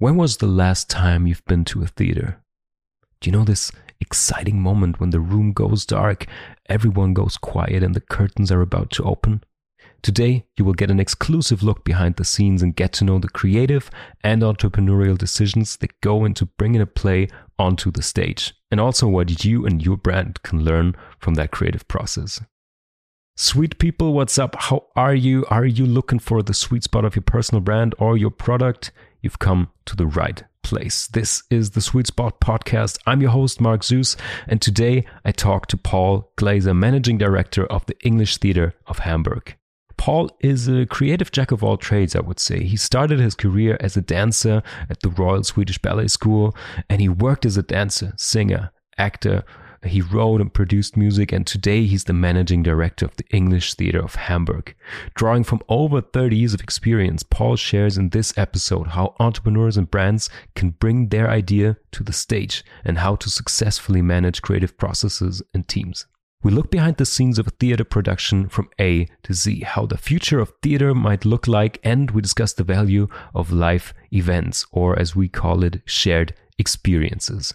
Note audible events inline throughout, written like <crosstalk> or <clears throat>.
When was the last time you've been to a theater? Do you know this exciting moment when the room goes dark, everyone goes quiet, and the curtains are about to open? Today, you will get an exclusive look behind the scenes and get to know the creative and entrepreneurial decisions that go into bringing a play onto the stage, and also what you and your brand can learn from that creative process. Sweet people, what's up? How are you? Are you looking for the sweet spot of your personal brand or your product? You've come to the right place. This is the Sweet Spot Podcast. I'm your host, Mark Zeus, and today I talk to Paul Glaser, Managing Director of the English Theatre of Hamburg. Paul is a creative jack of all trades, I would say. He started his career as a dancer at the Royal Swedish Ballet School, and he worked as a dancer, singer, actor, he wrote and produced music, and today he's the managing director of the English Theatre of Hamburg. Drawing from over 30 years of experience, Paul shares in this episode how entrepreneurs and brands can bring their idea to the stage and how to successfully manage creative processes and teams. We look behind the scenes of a theater production from A to Z, how the future of theater might look like, and we discuss the value of live events, or as we call it, shared experiences.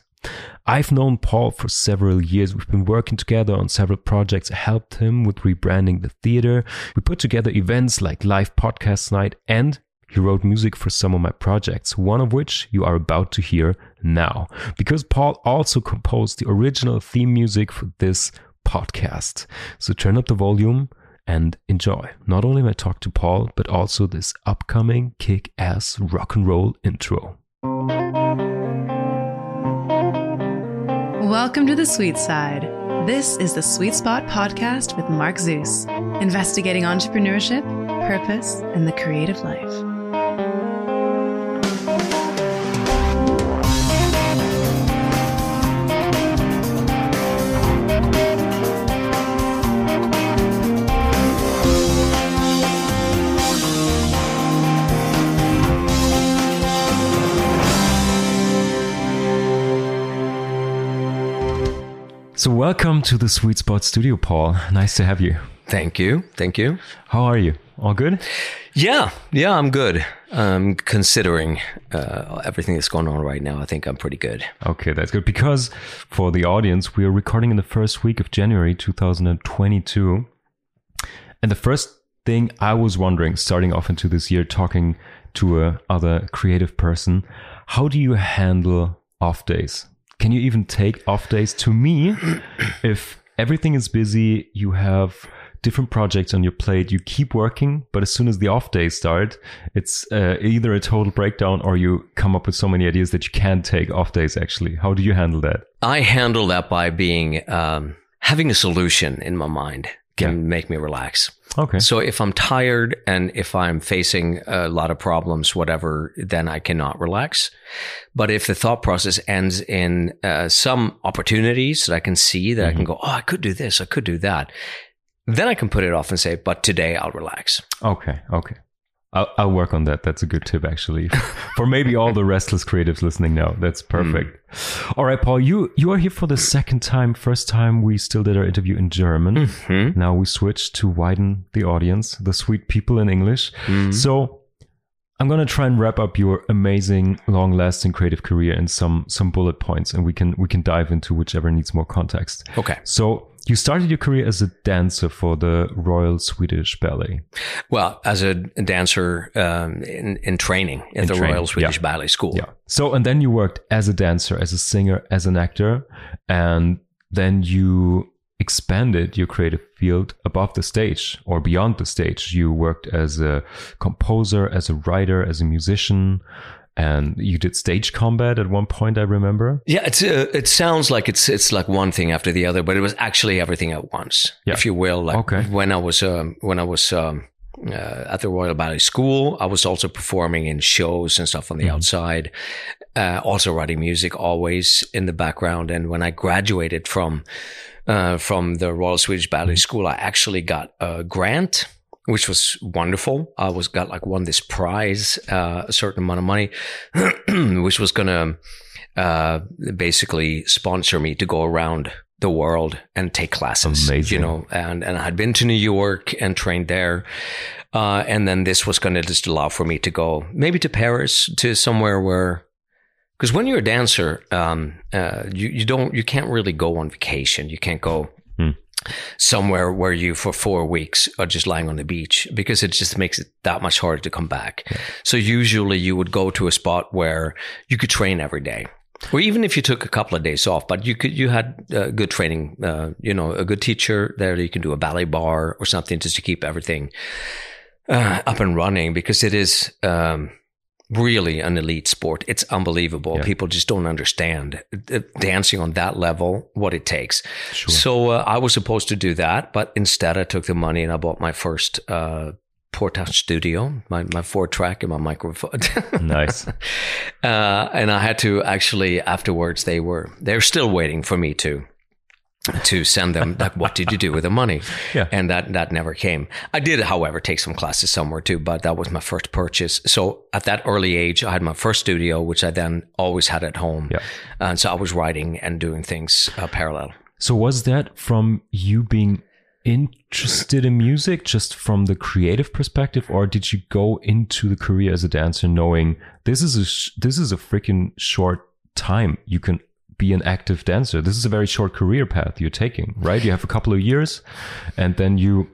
I've known Paul for several years. We've been working together on several projects. I helped him with rebranding the theater. We put together events like live podcast night and he wrote music for some of my projects, one of which you are about to hear now. Because Paul also composed the original theme music for this podcast. So turn up the volume and enjoy not only my talk to Paul, but also this upcoming kick ass rock and roll intro. Welcome to the sweet side. This is the Sweet Spot podcast with Mark Zeus, investigating entrepreneurship, purpose, and the creative life. So, welcome to the Sweet Spot Studio, Paul. Nice to have you. Thank you. Thank you. How are you? All good? Yeah. Yeah, I'm good. Um, considering uh, everything that's going on right now, I think I'm pretty good. Okay, that's good. Because for the audience, we are recording in the first week of January 2022. And the first thing I was wondering, starting off into this year, talking to a other creative person, how do you handle off days? Can you even take off days? To me, <clears throat> if everything is busy, you have different projects on your plate, you keep working, but as soon as the off days start, it's uh, either a total breakdown or you come up with so many ideas that you can't take off days actually. How do you handle that? I handle that by being, um, having a solution in my mind can yeah. make me relax. Okay. So if I'm tired and if I'm facing a lot of problems, whatever, then I cannot relax. But if the thought process ends in uh, some opportunities that I can see that mm-hmm. I can mm-hmm. go, oh, I could do this, I could do that, then I can put it off and say, but today I'll relax. Okay. Okay. I'll, I'll, work on that. That's a good tip, actually, <laughs> for maybe all the restless creatives listening now. That's perfect. Mm. All right, Paul, you you are here for the second time. First time we still did our interview in German. Mm-hmm. Now we switched to widen the audience, the sweet people in English. Mm. So I'm gonna try and wrap up your amazing, long-lasting creative career in some some bullet points, and we can we can dive into whichever needs more context. Okay. So you started your career as a dancer for the Royal Swedish Ballet. Well, as a dancer um, in, in training at in the training. Royal Swedish yeah. Ballet School. Yeah. So, and then you worked as a dancer, as a singer, as an actor, and then you expanded your creative field above the stage or beyond the stage. You worked as a composer, as a writer, as a musician, and you did stage combat at one point. I remember. Yeah, it's uh, it sounds like it's it's like one thing after the other, but it was actually everything at once, yeah. if you will. Like okay. when I was um, when I was um, uh, at the Royal Ballet School, I was also performing in shows and stuff on the mm-hmm. outside. Uh, also writing music always in the background. And when I graduated from uh, from the Royal Swedish Ballet mm-hmm. School, I actually got a grant which was wonderful. I was got like won this prize, uh, a certain amount of money, <clears throat> which was gonna uh, basically sponsor me to go around the world and take classes. Amazing. You know, and and I had been to New York and trained there. Uh, and then this was going to just allow for me to go maybe to Paris, to somewhere where, because when you're a dancer, um, uh, you, you don't, you can't really go on vacation. You can't go hmm. Somewhere where you for four weeks are just lying on the beach because it just makes it that much harder to come back. Yeah. So usually you would go to a spot where you could train every day or even if you took a couple of days off, but you could, you had uh, good training, uh, you know, a good teacher there. You can do a ballet bar or something just to keep everything uh, up and running because it is um, really an elite sport. It's unbelievable. Yeah. People just don't understand uh, dancing on that level, what it takes. Sure. So uh, I was supposed to do that, but instead I took the money and I bought my first uh, Portastudio, my, my four track and my microphone. <laughs> nice. Uh, and I had to actually afterwards they were they're still waiting for me to to send them like what did you do with the money? <laughs> Yeah. and that that never came. I did however take some classes somewhere too but that was my first purchase. So at that early age i had my first studio which i then always had at home. Yeah. and so i was writing and doing things uh, parallel. So was that from you being interested in music just from the creative perspective or did you go into the career as a dancer knowing this is a sh- this is a freaking short time. You can be an active dancer this is a very short career path you're taking right you have a couple of years and then you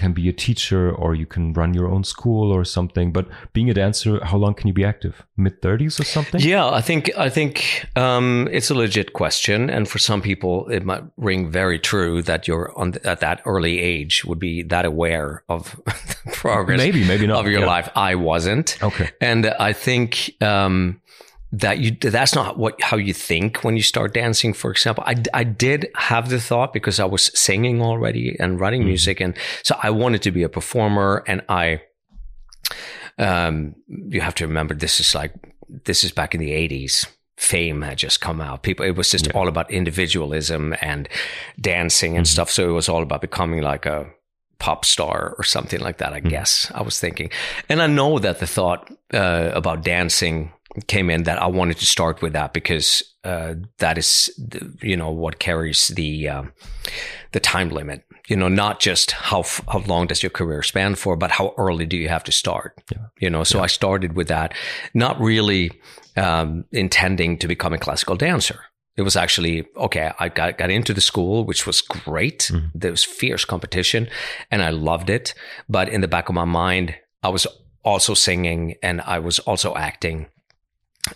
can be a teacher or you can run your own school or something. But being a dancer, how long can you be active? Mid thirties or something? Yeah, I think I think um, it's a legit question, and for some people, it might ring very true that you're on at that early age would be that aware of <laughs> progress. Maybe, maybe not of your yeah. life. I wasn't. Okay, and I think. Um, that you that's not what how you think when you start dancing for example i, I did have the thought because i was singing already and writing mm-hmm. music and so i wanted to be a performer and i um you have to remember this is like this is back in the 80s fame had just come out people it was just yeah. all about individualism and dancing and mm-hmm. stuff so it was all about becoming like a pop star or something like that i mm-hmm. guess i was thinking and i know that the thought uh, about dancing came in that I wanted to start with that because uh, that is the, you know what carries the uh, the time limit. You know, not just how how long does your career span for, but how early do you have to start? Yeah. You know, so yeah. I started with that, not really um, intending to become a classical dancer. It was actually okay. I got got into the school, which was great. Mm-hmm. There was fierce competition, and I loved it. But in the back of my mind, I was also singing and I was also acting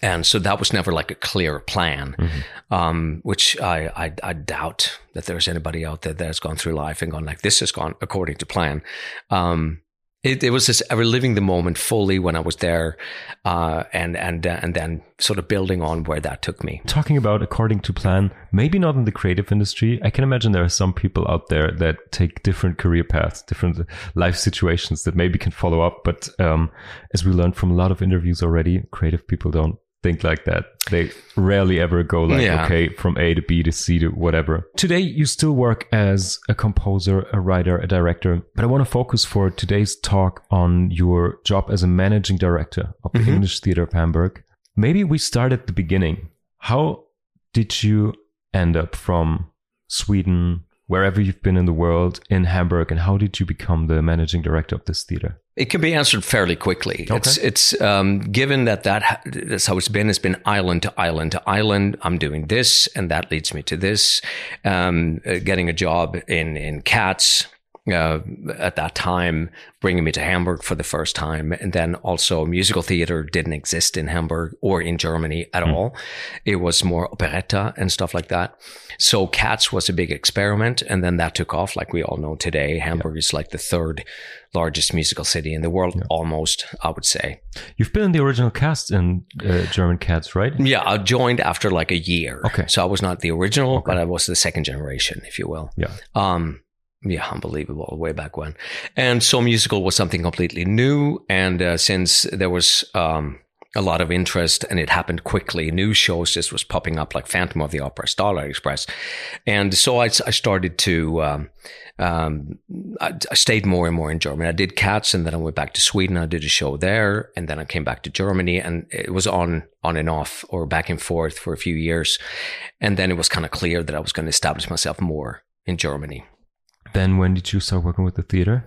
and so that was never like a clear plan, mm-hmm. um, which I, I, I doubt that there's anybody out there that has gone through life and gone like this has gone according to plan. Um, it, it, was just I living the moment fully when I was there, uh, and and uh, and then sort of building on where that took me. Talking about according to plan, maybe not in the creative industry. I can imagine there are some people out there that take different career paths, different life situations that maybe can follow up. But um, as we learned from a lot of interviews already, creative people don't think like that. They rarely ever go like, yeah. okay, from A to B to C to whatever. Today, you still work as a composer, a writer, a director, but I want to focus for today's talk on your job as a managing director of the mm-hmm. English Theater of Hamburg. Maybe we start at the beginning. How did you end up from Sweden, wherever you've been in the world, in Hamburg, and how did you become the managing director of this theater? It can be answered fairly quickly. Okay. It's it's um, given that that that's how it's been. It's been island to island to island. I'm doing this, and that leads me to this. Um, uh, getting a job in in Cats uh, at that time, bringing me to Hamburg for the first time. And then also musical theater didn't exist in Hamburg or in Germany at mm. all. It was more operetta and stuff like that. So Cats was a big experiment. And then that took off. Like we all know today, Hamburg yeah. is like the third largest musical city in the world, yeah. almost, I would say. You've been in the original cast in uh, German Cats, right? Yeah, I joined after like a year. Okay. So I was not the original, okay. but I was the second generation, if you will. Yeah. Um, yeah, unbelievable way back when. And so musical was something completely new. And uh, since there was um, a lot of interest and it happened quickly. New shows just was popping up like Phantom of the Opera, Starlight Express. And so I, I started to, um, um, I, I, stayed more and more in Germany. I did Cats and then I went back to Sweden. I did a show there and then I came back to Germany and it was on, on and off or back and forth for a few years. And then it was kind of clear that I was going to establish myself more in Germany. Then when did you start working with the theater?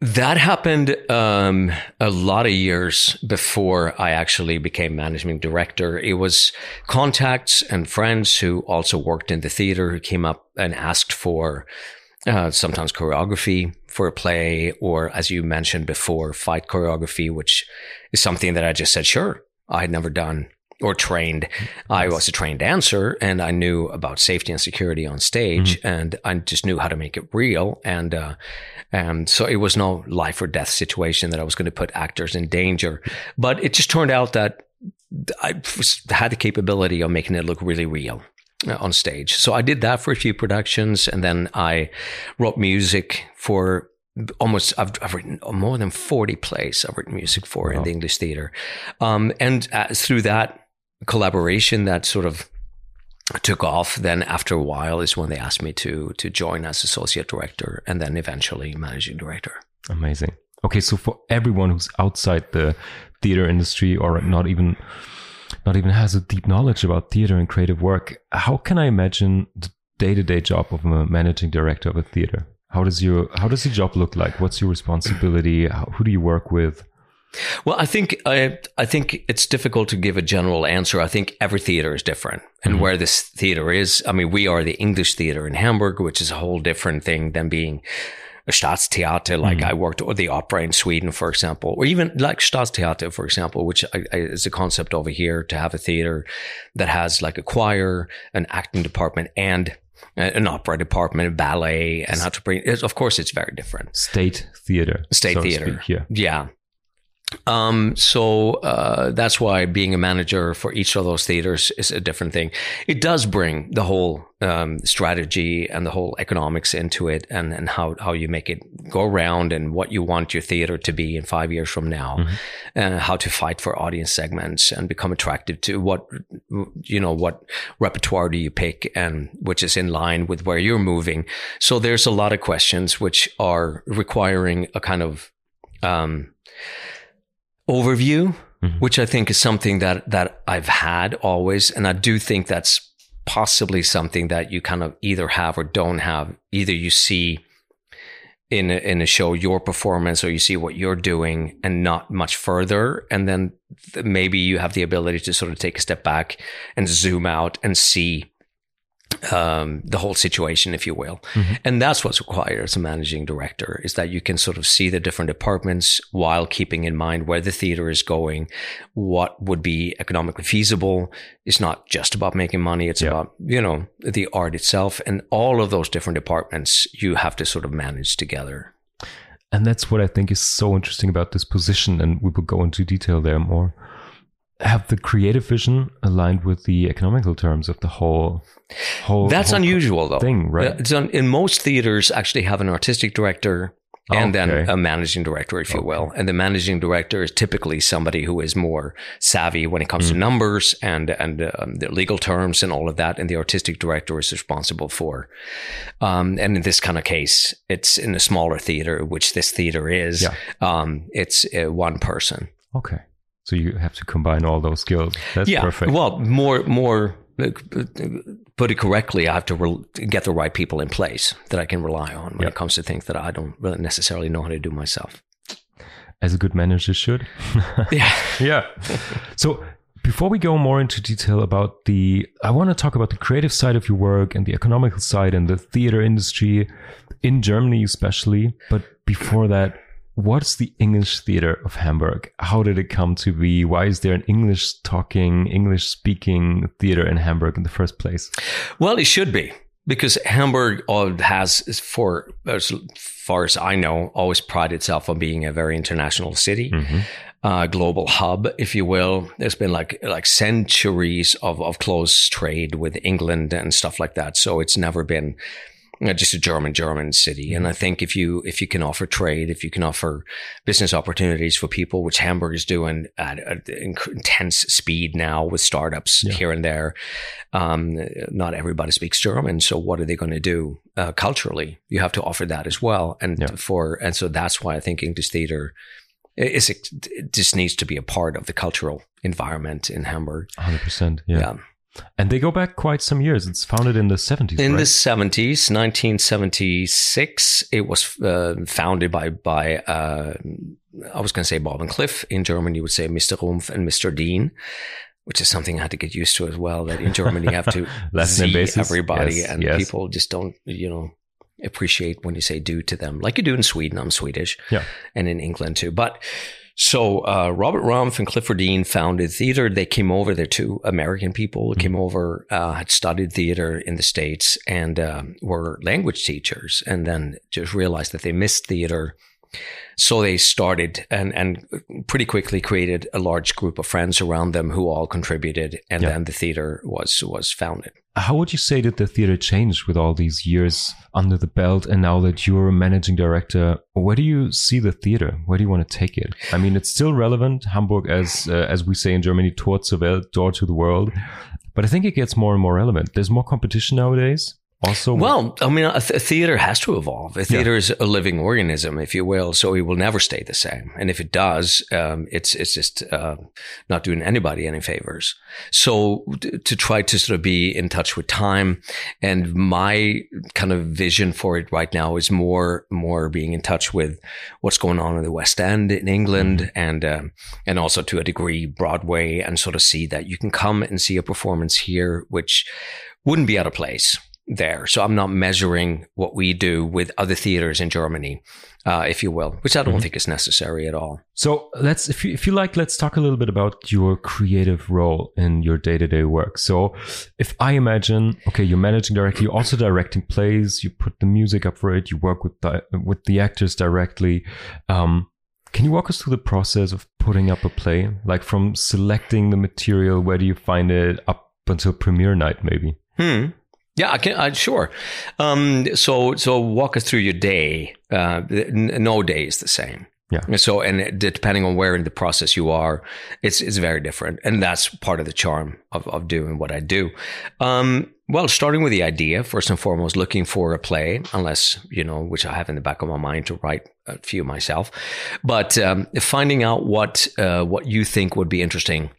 That happened um, a lot of years before I actually became managing director. It was contacts and friends who also worked in the theater who came up and asked for uh, sometimes choreography for a play, or as you mentioned before, fight choreography, which is something that I just said, sure, I had never done or trained. I was a trained dancer and I knew about safety and security on stage mm-hmm. and I just knew how to make it real. And, uh, and so it was no life or death situation that I was going to put actors in danger. But it just turned out that I had the capability of making it look really real uh, on stage. So I did that for a few productions and then I wrote music for almost I've, I've, written more than 40 plays I've written music for wow. in the English theater. Um, and uh, through that collaboration that sort of took off then after a while is when they asked me to to join as associate director and then eventually managing director. Amazing. Okay so for everyone who's outside the theater industry or not even not even has a deep knowledge about theater and creative work how can i imagine the day-to-day job of a managing director of a theater? How does your how does the job look like? What's your responsibility? How, who do you work with well, I think I, I think it's difficult to give a general answer. I think every theater is different, and mm-hmm. where this theater is. I mean, we are the English theater in Hamburg, which is a whole different thing than being a Staatstheater, like mm-hmm. I worked, or the opera in Sweden, for example, or even like Staatstheater, for example, which I, I, is a concept over here to have a theater that has like a choir, an acting department, and an opera department, a ballet, and how to bring. Of course, it's very different. State theater, state so theater, yeah, yeah. Um, so uh, that's why being a manager for each of those theaters is a different thing. It does bring the whole um, strategy and the whole economics into it, and and how how you make it go around, and what you want your theater to be in five years from now, mm-hmm. and how to fight for audience segments and become attractive to what you know what repertoire do you pick, and which is in line with where you're moving. So there's a lot of questions which are requiring a kind of um, overview, mm-hmm. which I think is something that that I've had always, and I do think that's possibly something that you kind of either have or don't have. Either you see in a, in a show your performance or you see what you're doing and not much further and then maybe you have the ability to sort of take a step back and zoom out and see um, the whole situation, if you will. Mm-hmm. And that's what's required as a managing director is that you can sort of see the different departments while keeping in mind where the theater is going, what would be economically feasible. It's not just about making money. It's yeah. about, you know, the art itself and all of those different departments you have to sort of manage together. And that's what I think is so interesting about this position. And we will go into detail there more have the creative vision aligned with the economical terms of the whole whole that's whole unusual though thing right on, in most theaters actually have an artistic director and okay. then a managing director, if you will. And the managing director is typically somebody who is more savvy when it comes mm. to numbers and and um, the legal terms and all of that. And the artistic director is responsible for. Um, and in this kind of case, it's in a smaller theater, which this theater is. Yeah. Um, it's uh, one person. Okay. So you have to combine all those skills. That's yeah. perfect. Well, more more put it correctly, I have to re- get the right people in place that I can rely on when yep. it comes to things that I don't really necessarily know how to do myself. As a good manager should. <laughs> yeah. <laughs> yeah. So before we go more into detail about the, I want to talk about the creative side of your work and the economical side and the theater industry in Germany, especially. But before that, what's the English theater of Hamburg? How did it come to be? Why is there an English talking, English speaking theater in Hamburg in the first place? Well, it should be because Hamburg has, for as far as I know, always prided itself on being a very international city. Mm-hmm. Uh, global hub, if you will. There's been like like centuries of, of close trade with England and stuff like that. So it's never been just a German German city. And I think if you if you can offer trade, if you can offer business opportunities for people, which Hamburg is doing at an intense speed now with startups yeah. here and there, um, not everybody speaks German. So what are they going to do uh, culturally? You have to offer that as well. And yeah. for and so that's why I think English theater is it just needs to be a part of the cultural environment in Hamburg. Hundred percent. Yeah. yeah. And they go back quite some years. It's founded in the 70s. In right? the 70s, 1976, it was uh, founded by, by uh, I was going to say Bob and Cliff. In German, you would say Mr. Rumpf and Mr. Dean, which is something I had to get used to as well. That in Germany, you have to <laughs> see everybody, yes, and yes. people just don't, you know, appreciate when you say do to them, like you do in Sweden. I'm Swedish, yeah, and in England too. But so uh, Robert Rumpf and Clifford Dean founded theater. They came over. They're two American people who mm-hmm. came over, uh, had studied theater in the states, and um, were language teachers, and then just realized that they missed theater so they started and, and pretty quickly created a large group of friends around them who all contributed, and yeah. then the theater was was founded. How would you say that the theater changed with all these years under the belt, and now that you're a managing director? Where do you see the theater? Where do you want to take it? I mean, it's still relevant. Hamburg, as uh, as we say in Germany, Tor zur Welt, door to the world. But I think it gets more and more relevant. There's more competition nowadays also well i mean a, th- a, theater has to evolve. A theater yeah. is a living organism if you will so it will never stay the same. And if it does um, it's it's just uh, not doing anybody any favors. So t- to try to sort of be in touch with time and my kind of vision for it right now is more more being in touch with what's going on in the west end in england mm-hmm. and um, and also to a degree broadway and sort of see that you can come and see a performance here which wouldn't be out of place there. So I'm not measuring what we do with other theaters in Germany, uh, if you will, which I don't mm-hmm. think is necessary at all. So let's, if you, if you like, let's talk a little bit about your creative role in your day to day work. So if I imagine, okay, you're managing directly, you're also directing plays, you put the music up for it, you work with the, with the actors directly. Um, can you walk us through the process of putting up a play, like from selecting the material, where do you find it up until premiere night, maybe? Hmm. Yeah, I can. I, sure. Um, so, so walk us through your day. Uh, no day is the same. Yeah. So, and depending on where in the process you are, it's it's very different, and that's part of the charm of of doing what I do. Um, well, starting with the idea first and foremost, looking for a play, unless you know, which I have in the back of my mind to write a few myself, but um, finding out what uh, what you think would be interesting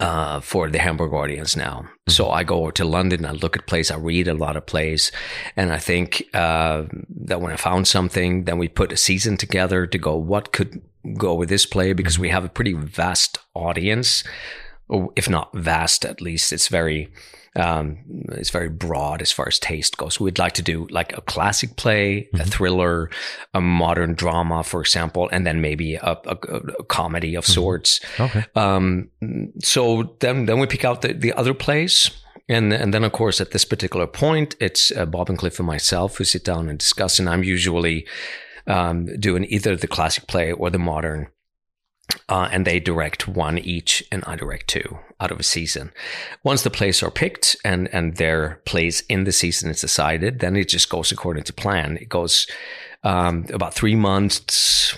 uh, for the Hamburg audience now. Mm-hmm. So I go to London, I look at plays, I read a lot of plays, and I think uh, that when I found something, then we put a season together to go, what could go with this play? Because we have a pretty vast audience, if not vast, at least it's very um, it's very broad as far as taste goes. We'd like to do like a classic play, mm-hmm. a thriller, a modern drama, for example, and then maybe a, a, a comedy of mm-hmm. sorts. Okay. Um, so then, then we pick out the, the other plays. And, and then, of course, at this particular point, it's uh, Bob and Cliff and myself who sit down and discuss. And I'm usually um, doing either the classic play or the modern uh, and they direct one each, and I direct two out of a season. Once the plays are picked and and their plays in the season is decided, then it just goes according to plan. It goes um, about three months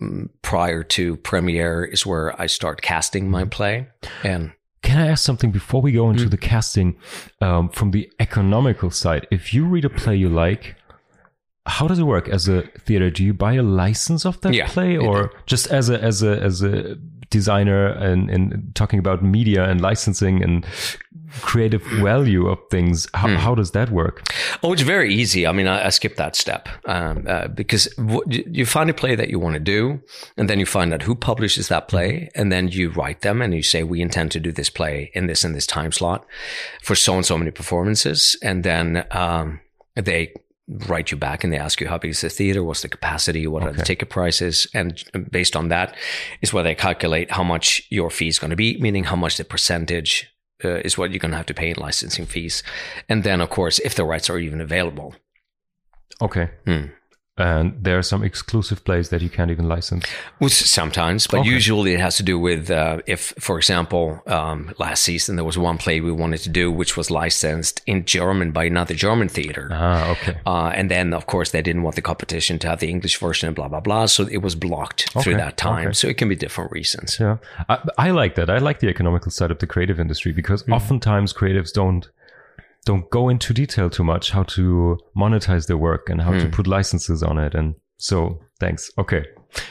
mm, prior to premiere is where I start casting my play. And can I ask something before we go into mm-hmm. the casting um, from the economical side? If you read a play you like, how does it work as a theater? Do you buy a license of that yeah, play, or just as a as a as a designer and, and talking about media and licensing and creative value of things? How, hmm. how does that work? Oh, it's very easy. I mean, I, I skip that step um, uh, because you find a play that you want to do, and then you find out who publishes that play, and then you write them and you say, "We intend to do this play in this and this time slot for so and so many performances," and then um, they write you back and they ask you how big is the theater, what's the capacity, what okay. are the ticket prices, and based on that is where they calculate how much your fee is going to be, meaning how much the percentage uh, is what you're going to have to pay in licensing fees, and then of course if the rights are even available. Okay. Hmm and there are some exclusive plays that you can't even license. Well, sometimes, but okay. usually it has to do with uh, if, for example, um, last season there was one play we wanted to do which was licensed in German by another German theater. Ah, okay. Uh, and then, of course, they didn't want the competition to have the English version and blah blah blah, so it was blocked okay. through that time. Okay. So it can be different reasons. Yeah, I, I, like that. I like the economical side of the creative industry because mm-hmm. oftentimes creatives don't don't go into detail too much how to monetize their work and how mm. to hmm. put licenses on it. And so, thanks. Okay.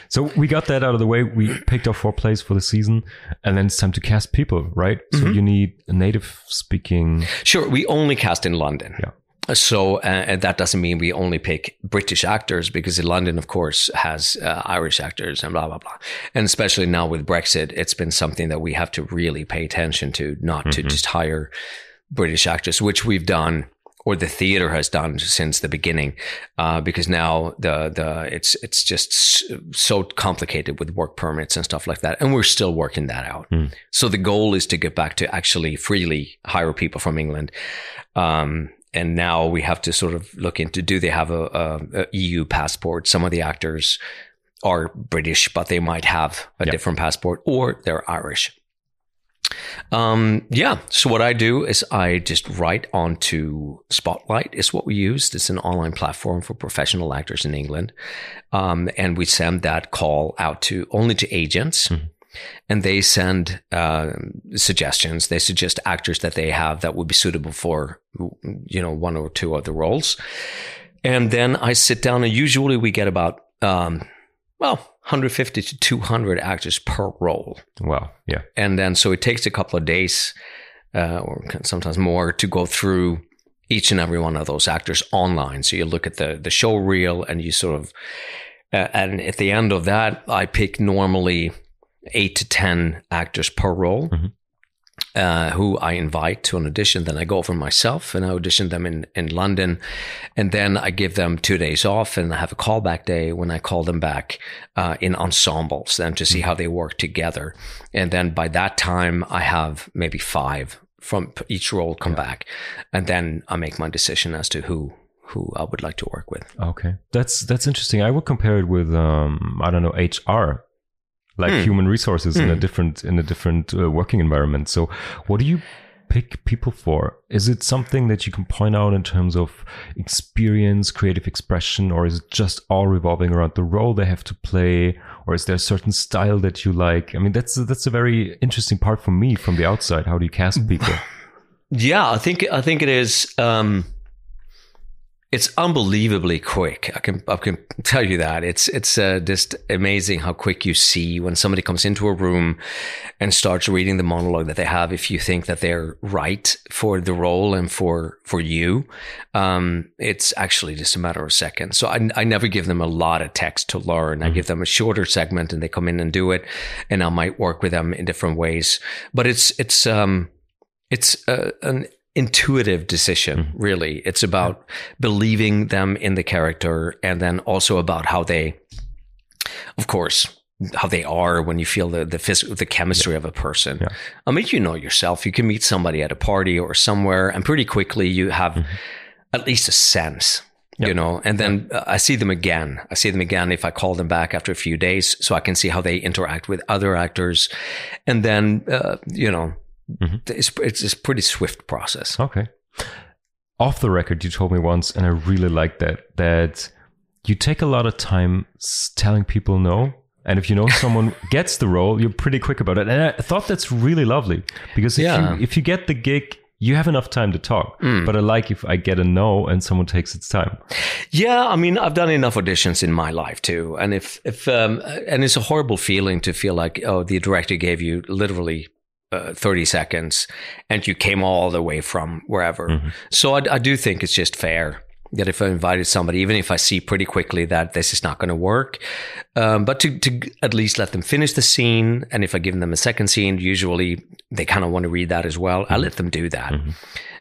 So we got that out of the way. We picked our four plays for the season, and then it's time to cast people, right? So mm-hmm. you need a native speaking. Sure, we only cast in London. Yeah. So uh, that doesn't mean we only pick British actors because London, of course, has uh, Irish actors and blah blah blah. And especially now with Brexit, it's been something that we have to really pay attention to, not mm-hmm. to just hire British actors, which we've done or the theater has done since the beginning, uh, because now the the it's it's just so complicated with work permits and stuff like that, and we're still working that out. Mm. So the goal is to get back to actually freely hire people from England. Um, and now we have to sort of look into do they have a, a, a EU passport? Some of the actors are British, but they might have a yep. different passport, or they're Irish. Um, yeah. So what I do is I just write onto Spotlight is what we use. It's an online platform for professional actors in England. Um, and we send that call out to only to agents. Mm-hmm. And they send uh, suggestions. They suggest actors that they have that would be suitable for, you know, one or two of the roles. And then I sit down, and usually we get about um, well, 150 to 200 actors per role. Wow. Yeah. And then so it takes a couple of days uh, or sometimes more to go through each and every one of those actors online. So you look at the the show reel and you sort of uh, and at the end of that, I pick normally eight to ten actors per role. Mm-hmm uh, who I invite to an audition. Then I go over myself and I audition them in, in London. And then I give them two days off and I have a callback day when I call them back uh, in ensembles then to see how they work together. And then by that time, I have maybe five from each role come yeah. back. And then I make my decision as to who who I would like to work with. Okay, that's that's interesting. I would compare it with um, I don't know HR like mm. human resources mm. in a hmm. different in a different uh, working environment. So, what do you pick people for? Is it something that you can point out in terms of experience, creative expression, or is it just all revolving around the role they have to play, or is there a certain style that you like? I mean, that's that's a very interesting part for me from the outside. How do you cast people? <laughs> Yeah, I think I think it is. Um, it's unbelievably quick. I can I can tell you that it's it's uh, just amazing how quick you see when somebody comes into a room and starts reading the monologue that they have. If you think that they're right for the role and for for you, um, it's actually just a matter of seconds. So I, I never give them a lot of text to learn. Mm-hmm. I give them a shorter segment and they come in and do it, and I might work with them in different ways. But it's it's um it's uh, an intuitive decision, mm-hmm. really. It's about believing them in the character and then also about how they, of course, how they are when you feel the the, phys- the chemistry yeah. of a person. Yeah. I mean, you know yourself. You can meet somebody at a party or somewhere, and pretty quickly you have mm-hmm. at least a sense. Yep. You know, and then uh, I see them again. I see them again if I call them back after a few days, so I can see how they interact with other actors, and then uh, you know Mm-hmm. It's, it's a pretty swift process. Okay. Off the record, you told me once, and I really like that, that you take a lot of time telling people no. And if you know someone <laughs> gets the role, you're pretty quick about it. And I thought that's really lovely because if, yeah. you, if you get the gig, you have enough time to talk. Mm. But I like if I get a no and someone takes its time. Yeah, I mean, I've done enough auditions in my life too, and if if um, and it's a horrible feeling to feel like oh, the director gave you literally uh, 30 seconds and you came all the way from wherever. Mm-hmm. So I, I, do think it's just fair that if I invited somebody, even if I see pretty quickly that this is not going to work, um, but to, to at least let them finish the scene. And if I give them a second scene, usually they kind of want to read that as well. Mm-hmm. I let them do that. Mm-hmm.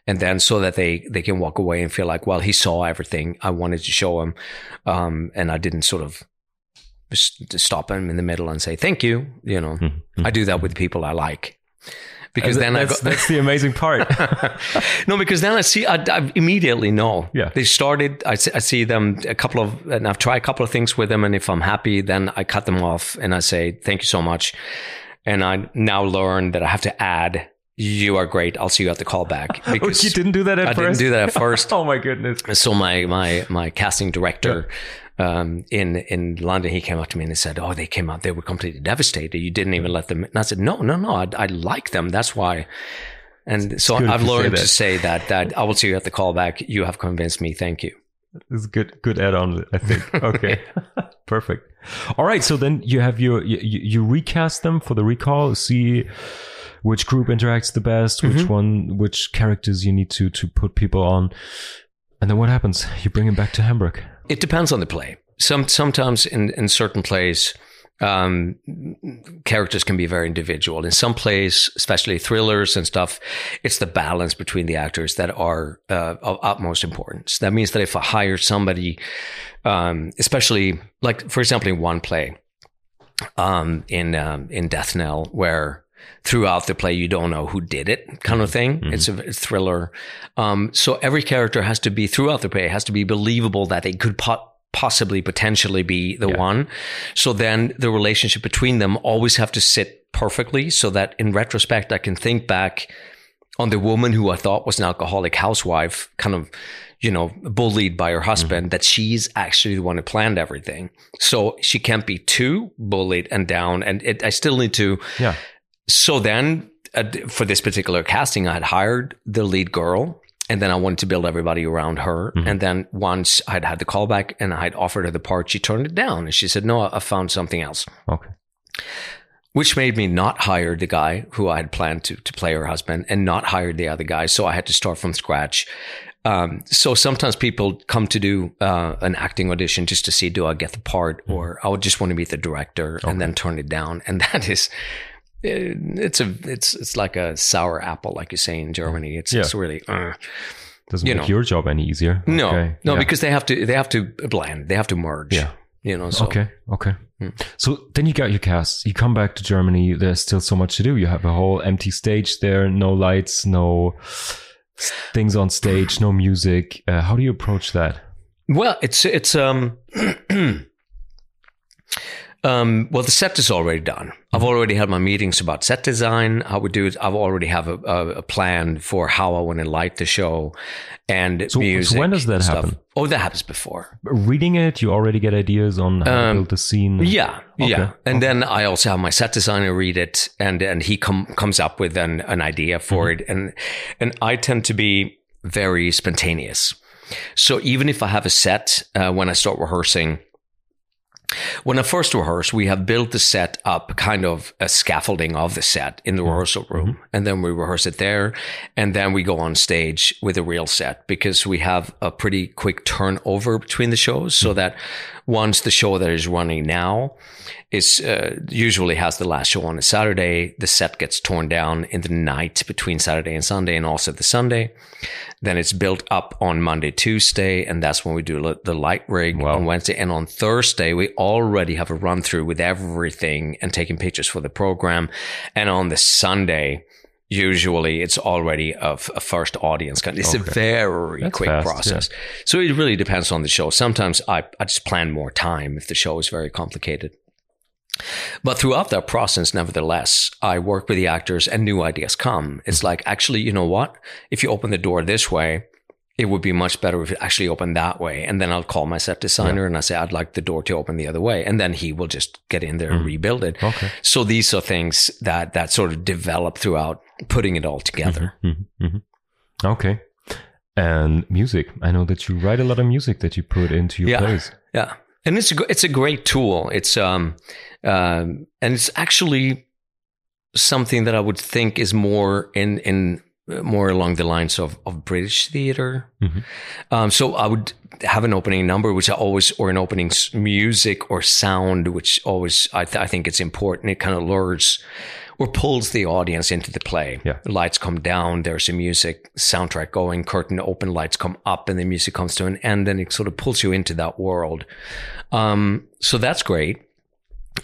And then so that they, they can walk away and feel like, well, he saw everything I wanted to show him. Um, and I didn't sort of stop him in the middle and say, thank you. You know, mm-hmm. I do that with people I like because then that's, I go, that's the amazing part. <laughs> no, because then I see, I, I, immediately know. Yeah. They started, I see, I see them a couple of, and I've tried a couple of things with them. And if I'm happy, then I cut them off and I say, thank you so much. And I now learn that I have to add you are great. I'll see you at the callback. <laughs> Oh, because oh, you didn't do that at I first. I didn't do that at first. <laughs> oh my goodness! So my my my casting director um, in in London, he came up to me and he said, "Oh, they came out. They were completely devastated. You didn't even let them." And I said, "No, no, no. I, I like them. That's why." And so I've learned to say that that I will see you at the callback. You have convinced me. Thank you. is good. Good add-on, I think. Okay, <laughs> perfect. All right, so then you have your you, you recast them for the recall. See which group interacts the best, which mm-hmm. one, which characters you need to to put people on, and then what happens? You bring them back to Hamburg. It depends on the play. Some sometimes in in certain plays um, characters can be very individual. In some plays, especially thrillers and stuff, it's the balance between the actors that are uh, of utmost importance. That means that if I hire somebody, um, especially like for example in one play, um, in um, in Death Knell, where throughout the play you don't know who did it, kind of thing. Mm-hmm. It's a thriller, um, so every character has to be throughout the play has to be believable that they could pot possibly potentially be the yeah. one. So then the relationship between them always have to sit perfectly so that in retrospect I can think back on the woman who I thought was an alcoholic housewife, kind of, you know, bullied by her husband, mm-hmm. that she's actually the one who planned everything. So she can't be too bullied and down. And it, I still need to. Yeah. So then uh, for this particular casting, I had hired the lead girl and then I wanted to build everybody around her. Mm-hmm. And then once I'd had the callback and I'd offered her the part, she turned it down and she said, "No, I found something else." Okay. Which made me not hire the guy who I had planned to to play her husband, and not hire the other guy. So I had to start from scratch. Um, so sometimes people come to do uh, an acting audition just to see do I get the part, mm-hmm. or I would just want to meet the director okay. and then turn it down. And <laughs> that is it's a it's it's like a sour apple, like you say in Germany. It's yeah. it's really uh, doesn't make know. your job any easier. No, okay. no, yeah. because they have to they have to blend, they have to merge. Yeah, you know. So. Okay, okay. Hmm. So then you got your cast. You come back to Germany. There's still so much to do. You have a whole empty stage there, no lights, no things on stage, no music. Uh, how do you approach that? Well, it's it's um <clears throat> <clears throat> Um, well, the set is already done. I've already had my meetings about set design, how we do it. I've already have a, a, a plan for how I want to light the show and so, music. So when does that happen? Oh, that happens before. Reading it, you already get ideas on how um, to build the scene. Yeah, okay. yeah. And okay. then I also have my set designer read it, and and he com- comes up with an an idea for mm-hmm. it, and and I tend to be very spontaneous. So even if I have a set uh, when I start rehearsing when I first rehearse, we have built the set up kind of a scaffolding of the set in the mm-hmm. rehearsal room. Mm-hmm. And then we rehearse it there. And then we go on stage with a real set because we have a pretty quick turnover between the shows so mm-hmm. that once the show that is running now is uh, usually has the last show on a Saturday. The set gets torn down in the night between Saturday and Sunday, and also the Sunday. Then it's built up on Monday, Tuesday, and that's when we do the light rig wow. on Wednesday. And on Thursday, we already have a run through with everything and taking pictures for the program. And on the Sunday, usually it's already a, a first audience. Kind of, It's okay. a very That's quick fast, process. Yeah. So it really depends on the show. Sometimes I, I just plan more time if the show is very complicated. But throughout that process, nevertheless, I work with the actors and new ideas come. It's mm-hmm. like, actually, you know what? If you open the door this way, it would be much better if it actually opened that way. And then I'll call my set designer yeah. and I say, I'd like the door to open the other way. And then he will just get in there mm. and mm-hmm. rebuild it. Okay. So these are things that, that sort of develop throughout putting it all together. Mm-hmm, mm-hmm, mm-hmm. Okay. And music. I know that you write a lot of music that you put into your yeah, plays. Yeah. And it's a, it's a great tool. It's, um, um, and it's actually something that I would think is more in, in, more along the lines of, of British theater. Mm-hmm. Um, so I would have an opening number, which I always, or an opening music or sound, which always, I, th- I think it's important. It kind of lures or pulls the audience into the play. Yeah. The lights come down, there's a music soundtrack going, curtain open, lights come up, and the music comes to an end, and it sort of pulls you into that world. Um, so that's great.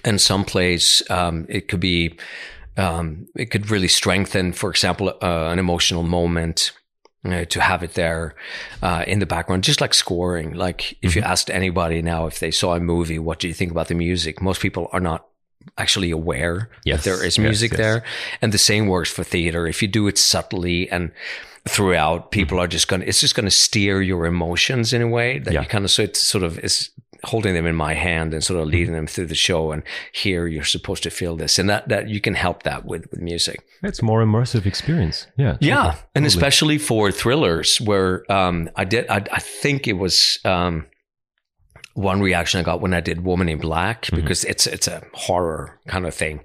And some plays, um, it could be, um, it could really strengthen, for example, uh, an emotional moment. Uh, to have it there uh, in the background, just like scoring. Like if mm-hmm. you asked anybody now if they saw a movie, what do you think about the music? Most people are not actually aware yes, that there is music yes, yes. there. And the same works for theater. If you do it subtly and throughout, people mm-hmm. are just going to, it's just going to steer your emotions in a way that yeah. you kind of, so it sort of is holding them in my hand and sort of leading them through the show. And here you're supposed to feel this, and that that you can help that with with music. It's more immersive experience. Yeah. Totally, yeah, and especially for thrillers, where um, I did. I, I think it was. Um, one reaction I got when I did Woman in Black mm-hmm. because it's it's a horror kind of thing,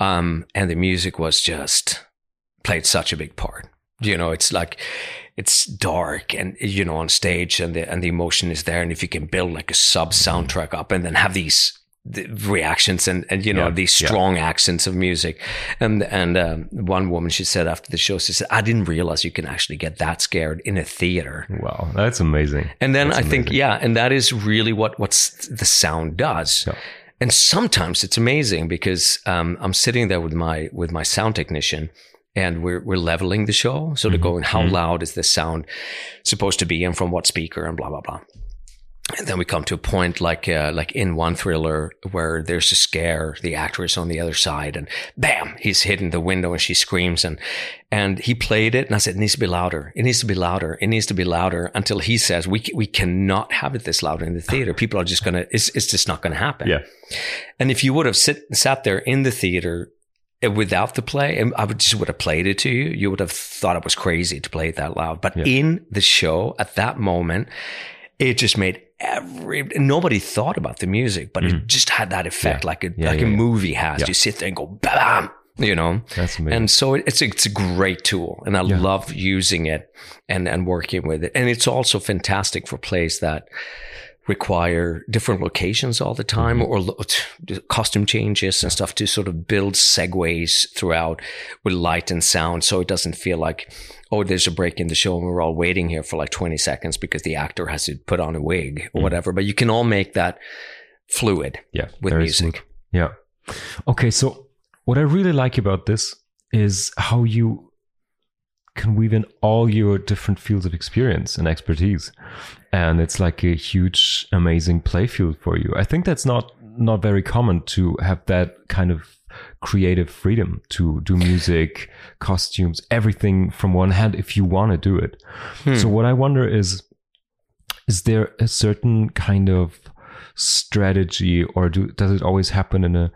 um, and the music was just played such a big part. You know, it's like it's dark and you know on stage and the and the emotion is there, and if you can build like a sub soundtrack up and then have these the reactions and, and you know yeah, these strong yeah. accents of music and and um, one woman she said after the show she said i didn't realize you can actually get that scared in a theater wow that's amazing and then that's i amazing. think yeah and that is really what what's the sound does yeah. and sometimes it's amazing because um, i'm sitting there with my with my sound technician and we're we're leveling the show. So mm-hmm. to going how mm-hmm. loud is this sound supposed to be and from what speaker? and blah blah blah. And then we come to a point like uh, like in one thriller where there's a scare the actor is on the other side and bam he's hitting the window and she screams and and he played it and i said it needs to be louder. It needs to be louder. It needs to be louder. Until he says we we cannot have it this loud in the theater. People are just gonna it's, it's just not gonna happen. Yeah. And if you would have sit, sat there in the theater without the play and i would just would have played it to you you would have thought it was crazy to play it that loud but yeah. in the show at that moment it just made every nobody thought about the music, but mm. it just had that effect, yeah. like a yeah, like a movie has. You sit there and go bam, you know. That's amazing. And so it's a, it's a great tool, and I love using it and and working with it. And it's also fantastic for plays that require different locations all the time mm-hmm. or costume changes and stuff to sort of build segues throughout with light and sound. So it doesn't feel like oh there's a break in the show and we're all waiting here for like 20 seconds because the actor has to put on a wig or mm-hmm. whatever. But you can all make that fluid yeah with music. yeah. Okay so what i really like about this is how you can weave in all your different fields of experience and expertise. And it's like a huge amazing playfield for you. I think that's not not very common to have that kind of creative freedom to do music <laughs> costumes everything from one hand if you want to do it. Hmm. so what i wonder is is there a certain kind of strategy or do, does it always happen in a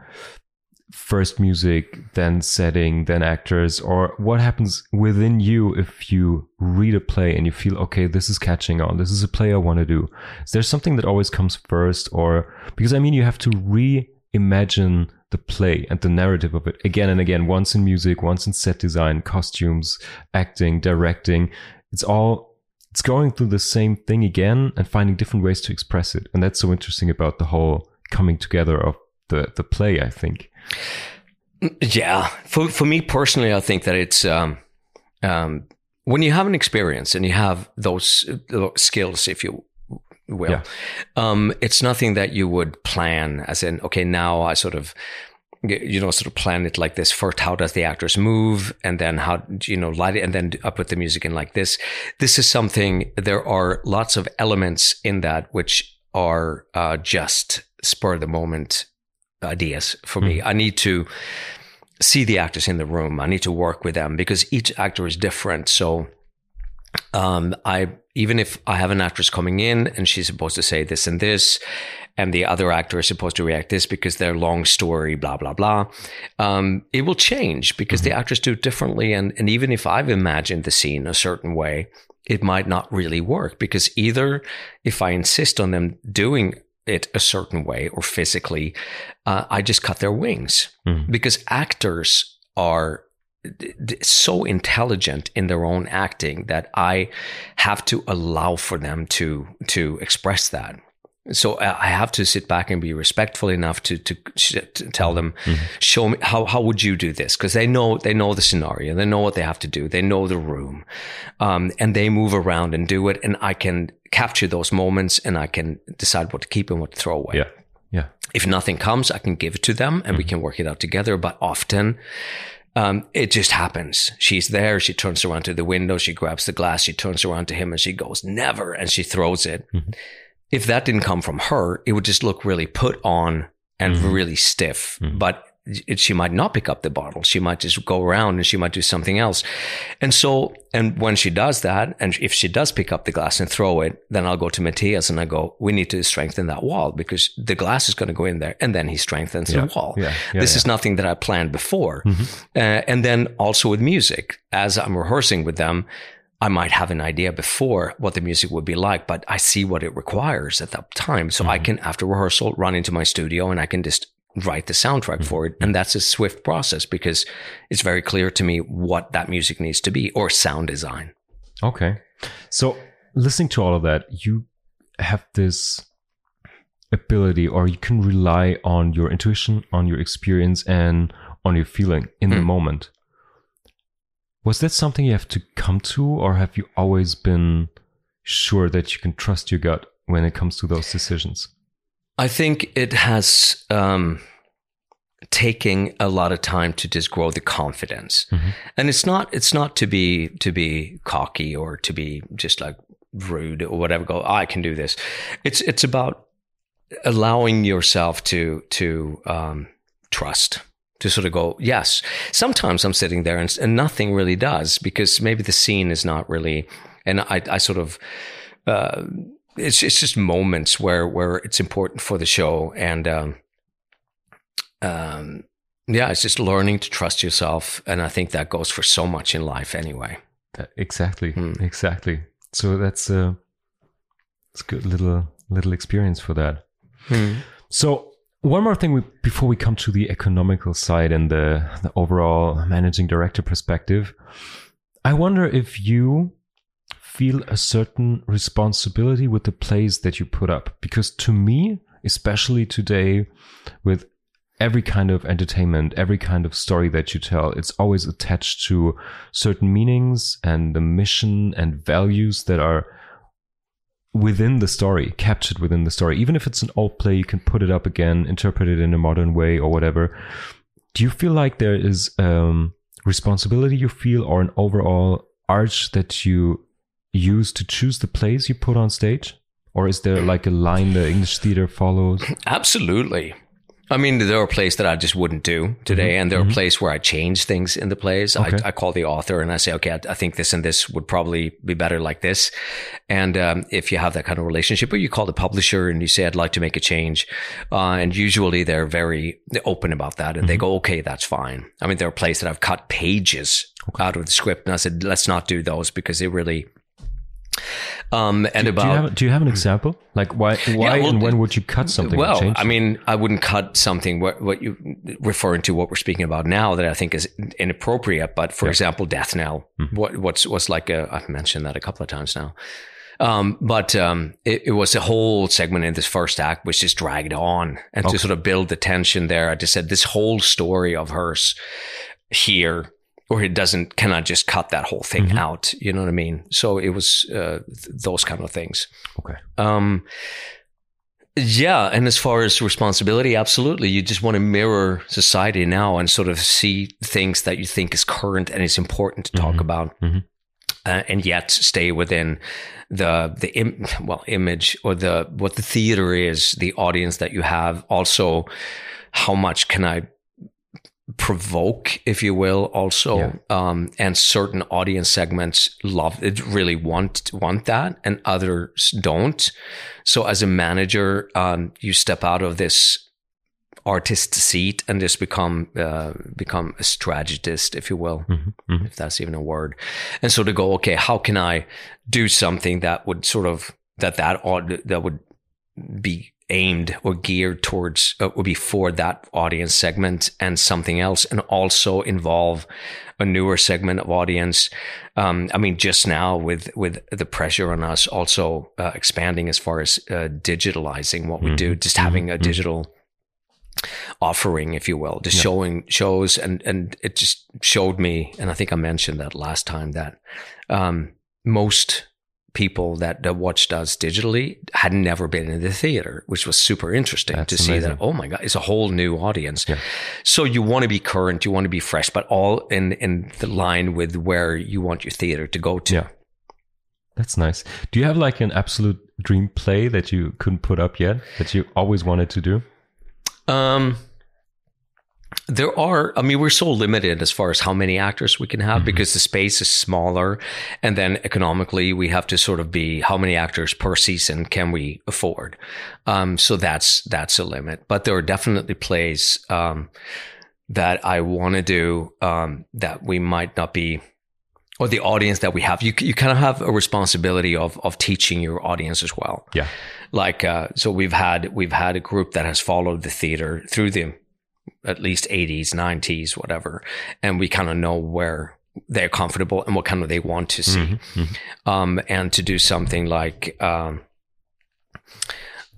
first music, then setting, then actors, or what happens within you if you read a play and you feel, okay, this is catching on, this is a play I want to do? Is there something that always comes first? Or because I mean, you have to reimagine the play and the narrative of it again and again, once in music, once in set design, costumes, acting, directing. It's all it's going through the same thing again and finding different ways to express it. And that's so interesting about the whole coming together of the the play, I think. Yeah, for for me personally, I think that it's um, um, when you have an experience and you have those, skills, if you will, yeah. um, it's nothing that you would plan. As in, okay, now I sort of you know, sort of plan it like this. First, how does the actors move? And then how, you know, light it. And then I put the music in like this. This is something, there are lots of elements in that which are uh, just spur of the moment ideas for mm. me. Hmm. I need to see the actors in the room. I need to work with them because each actor is different. So, um, I even if I have an actress coming in and she's supposed to say this and this, and the other actor is supposed to react this because their long story, blah blah blah, um, it will change because mm-hmm. the actors do it differently. And and even if I've imagined the scene a certain way, it might not really work because either if I insist on them doing it a certain way or physically, uh, I just cut their wings mm. because actors are so intelligent in their own acting that I have to allow for them to to express that. So I have to sit back and be respectful enough to to, to tell them, mm-hmm. show me how how would you do this? Because they know they know the scenario, they know what they have to do, they know the room, um, and they move around and do it, and I can capture those moments and I can decide what to keep and what to throw away. Yeah, yeah. If nothing comes, I can give it to them, and mm-hmm. we can work it out together. But often. Um, it just happens. She's there. She turns around to the window. She grabs the glass. She turns around to him and she goes, never. And she throws it. Mm-hmm if that didn't come from her, it would just look really put on and mm-hmm. really stiff. Mm-hmm. But she might not pick up the bottle. She might just go around and she might do something else. And so, and when she does that, and if she does pick up the glass and throw it, then I'll go to Matthias and I go, we need to strengthen that wall because the glass is going to go in there. And then he strengthens yeah. the wall. Yeah. Yeah, this is nothing that I planned before. Mm-hmm. Uh, and then also with music, as I'm rehearsing with them, I might have an idea before what the music would be like, but I see what it requires at that time. So mm-hmm. I can, after rehearsal, run into my studio and I can just write the soundtrack mm-hmm. for it. And that's a swift process because it's very clear to me what that music needs to be or sound design. Okay. So listening to all of that, you have this ability or you can rely on your intuition, on your experience and on your feeling in mm. the hmm. moment. Was that something you have to come to or have you always been sure that you can trust your gut when it comes to those decisions? I think it has um, taking a lot of time to just grow the confidence, mm-hmm. and it's not it's not to be to be cocky or to be just like rude or whatever. Go, I can do this. It's it's about allowing yourself to to um, trust to sort of go, yes. Sometimes I'm sitting there and, and, nothing really does because maybe the scene is not really, and I, I sort of, uh, it's it's just moments where where it's important for the show and um, um, yeah it's just learning to trust yourself and i think that goes for so much in life anyway exactly mm. exactly so that's a it's a good little little experience for that mm. so one more thing we, before we come to the economical side and the, the overall managing director perspective i wonder if you feel a certain responsibility with the plays that you put up. Because to me especially today with every kind of entertainment every kind of story that you tell it's always attached to certain meanings and the mission and values that are within the story captured within the story even if it's an old play you can put it up again interpret it in a modern way or whatever do you feel like there is um responsibility you feel or an overall arch that you use to choose the plays you put on stage? Or is there like a line the English theater follows? Absolutely. I mean, there are plays that I just wouldn't do today, mm-hmm. and there are mm-hmm. plays where I change things in the plays. Okay. I, I, call the author and I say, okay, I, I, think this and this would probably be better like this. And um, if you have that kind of relationship, or you call the publisher and you say, I'd like to make a change, uh, and usually they're very open about that, and mm-hmm. they go, okay, that's fine. I mean, there are plays that I've cut pages okay. out of the script, and I said, let's not do those because they really um, and do, about do you, have, do you, have, an example? Like why why yeah, well, and when would you cut something? Well, I mean, I wouldn't cut something what what you referring to what we're speaking about now that I think is inappropriate. But for yeah. example, death knell. Mm-hmm. What what's what's like a, I've mentioned that a couple of times now. Um, but um, it, it, was a whole segment in this first act which just dragged on, and okay. to sort of build the tension there, I just said this whole story of hers here or it doesn't cannot just cut that whole thing mm-hmm. out. You know what i mean? So it was uh, th- those kind of things. Okay. Um yeah and as far as responsibility absolutely. You just want to mirror society now and sort of see things that you think is current and is important to talk mm-hmm. about. Mm-hmm. Uh, and yet stay within the the Im- well image or the what the theater is the audience that you have. Also how much can i provoke, if you will, also. Yeah. Um, and certain audience segments love it, really want want that, and others don't. So as a manager, um, you step out of this artist seat and just become uh, become a strategist, if you will, mm-hmm, mm-hmm. if that's even a word. And so to go, okay, how can I do something that would sort of that that that would be aimed or geared towards uh, would be for that audience segment and something else and also involve a newer segment of audience um, i mean just now with with the pressure on us also uh, expanding as far as uh, digitalizing what we mm-hmm. do just having a mm-hmm. digital offering if you will just yeah. showing shows and and it just showed me and i think i mentioned that last time that um, most people that, that watched us digitally had never been in the theater, which was super interesting That's to amazing. see that, oh my God, it's a whole new audience. Yeah. So you want to be current, you want to be fresh, but all in, in the line with where you want your theater to go to. Yeah. That's nice. Do you have like an absolute dream play that you couldn't put up yet that you always wanted to do? Um, there are i mean we're so limited as far as how many actors we can have mm-hmm. because the space is smaller. And then economically we have to sort of be how many actors per season can we afford? Um, so that's that's a limit. But there are definitely plays um, that i want to do um, that we might not be or the audience that we have. You, you kind of have a responsibility of of teaching your audience as well. Yeah. Like uh, so we've had we've had a group that has followed the theater through the at least 80s, 90s, whatever. And we kind of know where they're comfortable and what kind of they want to see. Mm-hmm, mm-hmm. Um, and to do something like, um,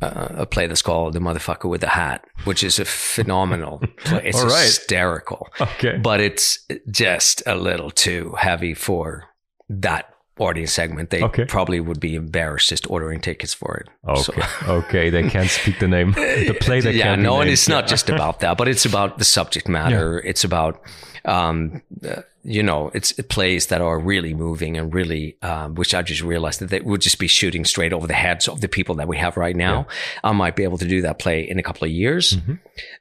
uh, a play that's called The Motherfucker with the Hat, which is a phenomenal <laughs> play. It's right. hysterical. Okay. But it's just a little too heavy for that audience segment, they okay. probably would be embarrassed just ordering tickets for it. Okay, so. okay, they can't speak the name, the <laughs> play. That yeah, no, and it's not just about that, but it's about the subject matter. Yeah. It's about, um, uh, you know, it's plays that are really moving and really, um, which I just realized that they would just be shooting straight over the heads of the people that we have right now. Yeah. I might be able to do that play in a couple of years, mm-hmm.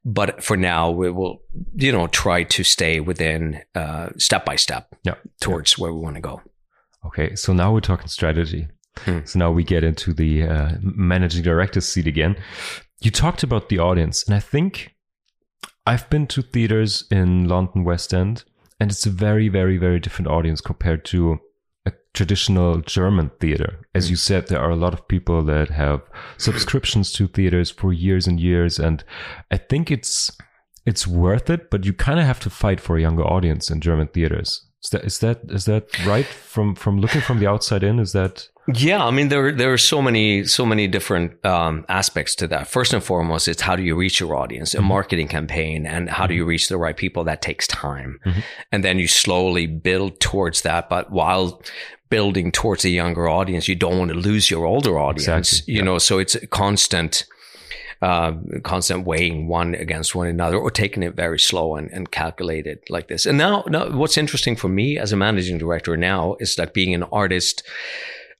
but for now, we will, you know, try to stay within uh, step by step towards where we want to go. Okay, so now we're talking strategy. Hmm. So now we get into the uh, managing director seat again. You talked about the audience, and I think I've been to theaters in London West End, and it's a very, very, very different audience compared to a traditional German theater. As you said, there are a lot of people that have <clears throat> subscriptions to theaters for years and years, and I think it's it's worth it, but you kind of have to fight for a younger audience in German theaters. Is that is that is that right from from looking from the outside in? Is that yeah, I mean there there are so many so many different um, aspects to that. First and foremost, it's how do you reach your audience, a mm-hmm. marketing campaign, and how do you mm-hmm. reach the right people? That takes time, mm-hmm. and then you slowly build towards that. But while building towards a younger audience, you don't want to lose your older audience. Exactly. You yeah. know, so it's a constant uh, constant weighing one against one another or taking it very slow and, and calculated like this. And now, now, what's interesting for me as a managing director now is that being an artist,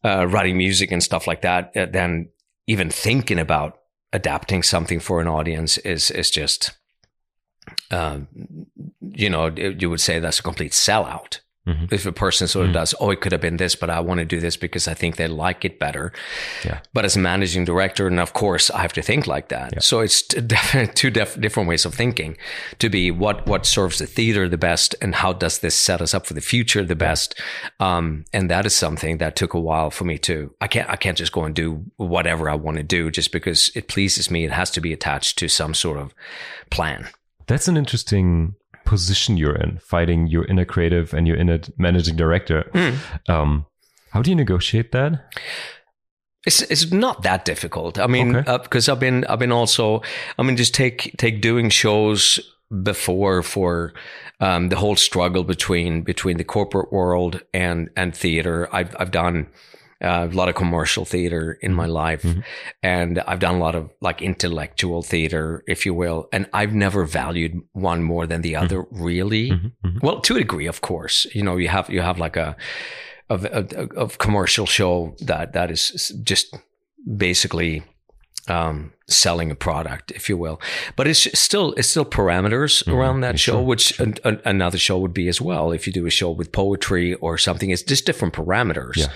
uh, writing music and stuff like that, uh, then even thinking about adapting something for an audience is is just, um, you know, you would say that's a complete sellout. Mm-hmm. If a person sort of mm-hmm. does, oh, it could have been this, but I want to do this because I think they like it better. Yeah. But as a managing director, and of course, I have to think like that. Yeah. So it's <laughs> two def- different ways of thinking to be what what serves the theater the best, and how does this set us up for the future the best. Um, and that is something that took a while for me to. I can't I can't just go and do whatever I want to do just because it pleases me. It has to be attached to some sort of plan. That's an interesting position you're in, fighting your inner creative and your inner managing director. Mm. Um, how do you negotiate that? It's it's not that difficult. I mean, because okay. uh, I've been I've been also. I mean, just take take doing shows before for um, the whole struggle between between the corporate world and and theater. I've I've done uh, a lot of commercial theater in my life, mm-hmm. and I've done a lot of like intellectual theater, if you will. And I've never valued one more than the mm-hmm. other, mm-hmm. really. Mm-hmm. Well, to a degree, of course. You know, you have you have like a of a, a, commercial show that that is just basically um, selling a product, if you will. But it's still it's still parameters mm-hmm. around that show, sure, which sure. An, another show would be as well. If you do a show with poetry or something, it's just different parameters, yeah.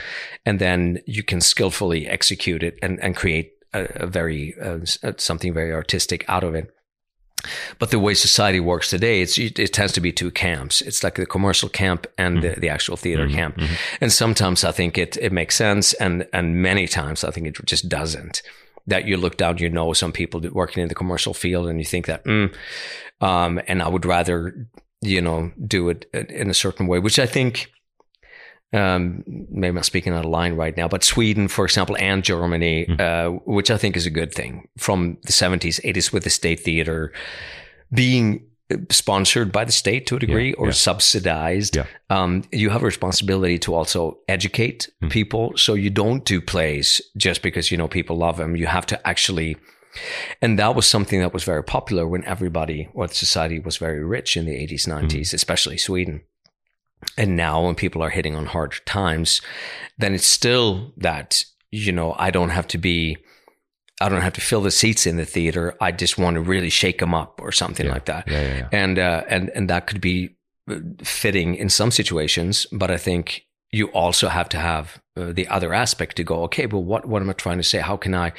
and then you can skillfully execute it and and create a, a very uh, something very artistic out of it. But the way society works today, it's it tends to be two camps. It's like the commercial camp and mm-hmm. the, the, actual theater mm-hmm. camp. Mm-hmm. And sometimes I think it it makes sense, and and many times I think it just doesn't that you look down you know some people working in the commercial field and you think that mm, um, and i would rather you know do it in a certain way which i think um, maybe I'm speaking out of line right now, but Sweden, for example, and Germany, mm. uh, which I think is a good thing from the 70s, 80s with the state theater being sponsored by the state to a degree yeah, or yeah. subsidized. Yeah. Um, you have a responsibility to also educate mm. people. So you don't do plays just because, you know, people love them. You have to actually, and that was something that was very popular when everybody or society was very rich in the 80s, 90s, mm. especially Sweden. And now when people are hitting on hard times, then it's still that, you know, I don't have to be I don't have to fill the seats in the theater. I just want to really shake them up or something yeah. like that. Yeah, yeah, and uh, and and that could be uh, fitting in some situations, but I think you also have to have uh, the other aspect to go. Okay, well, what what am I trying to say? How can I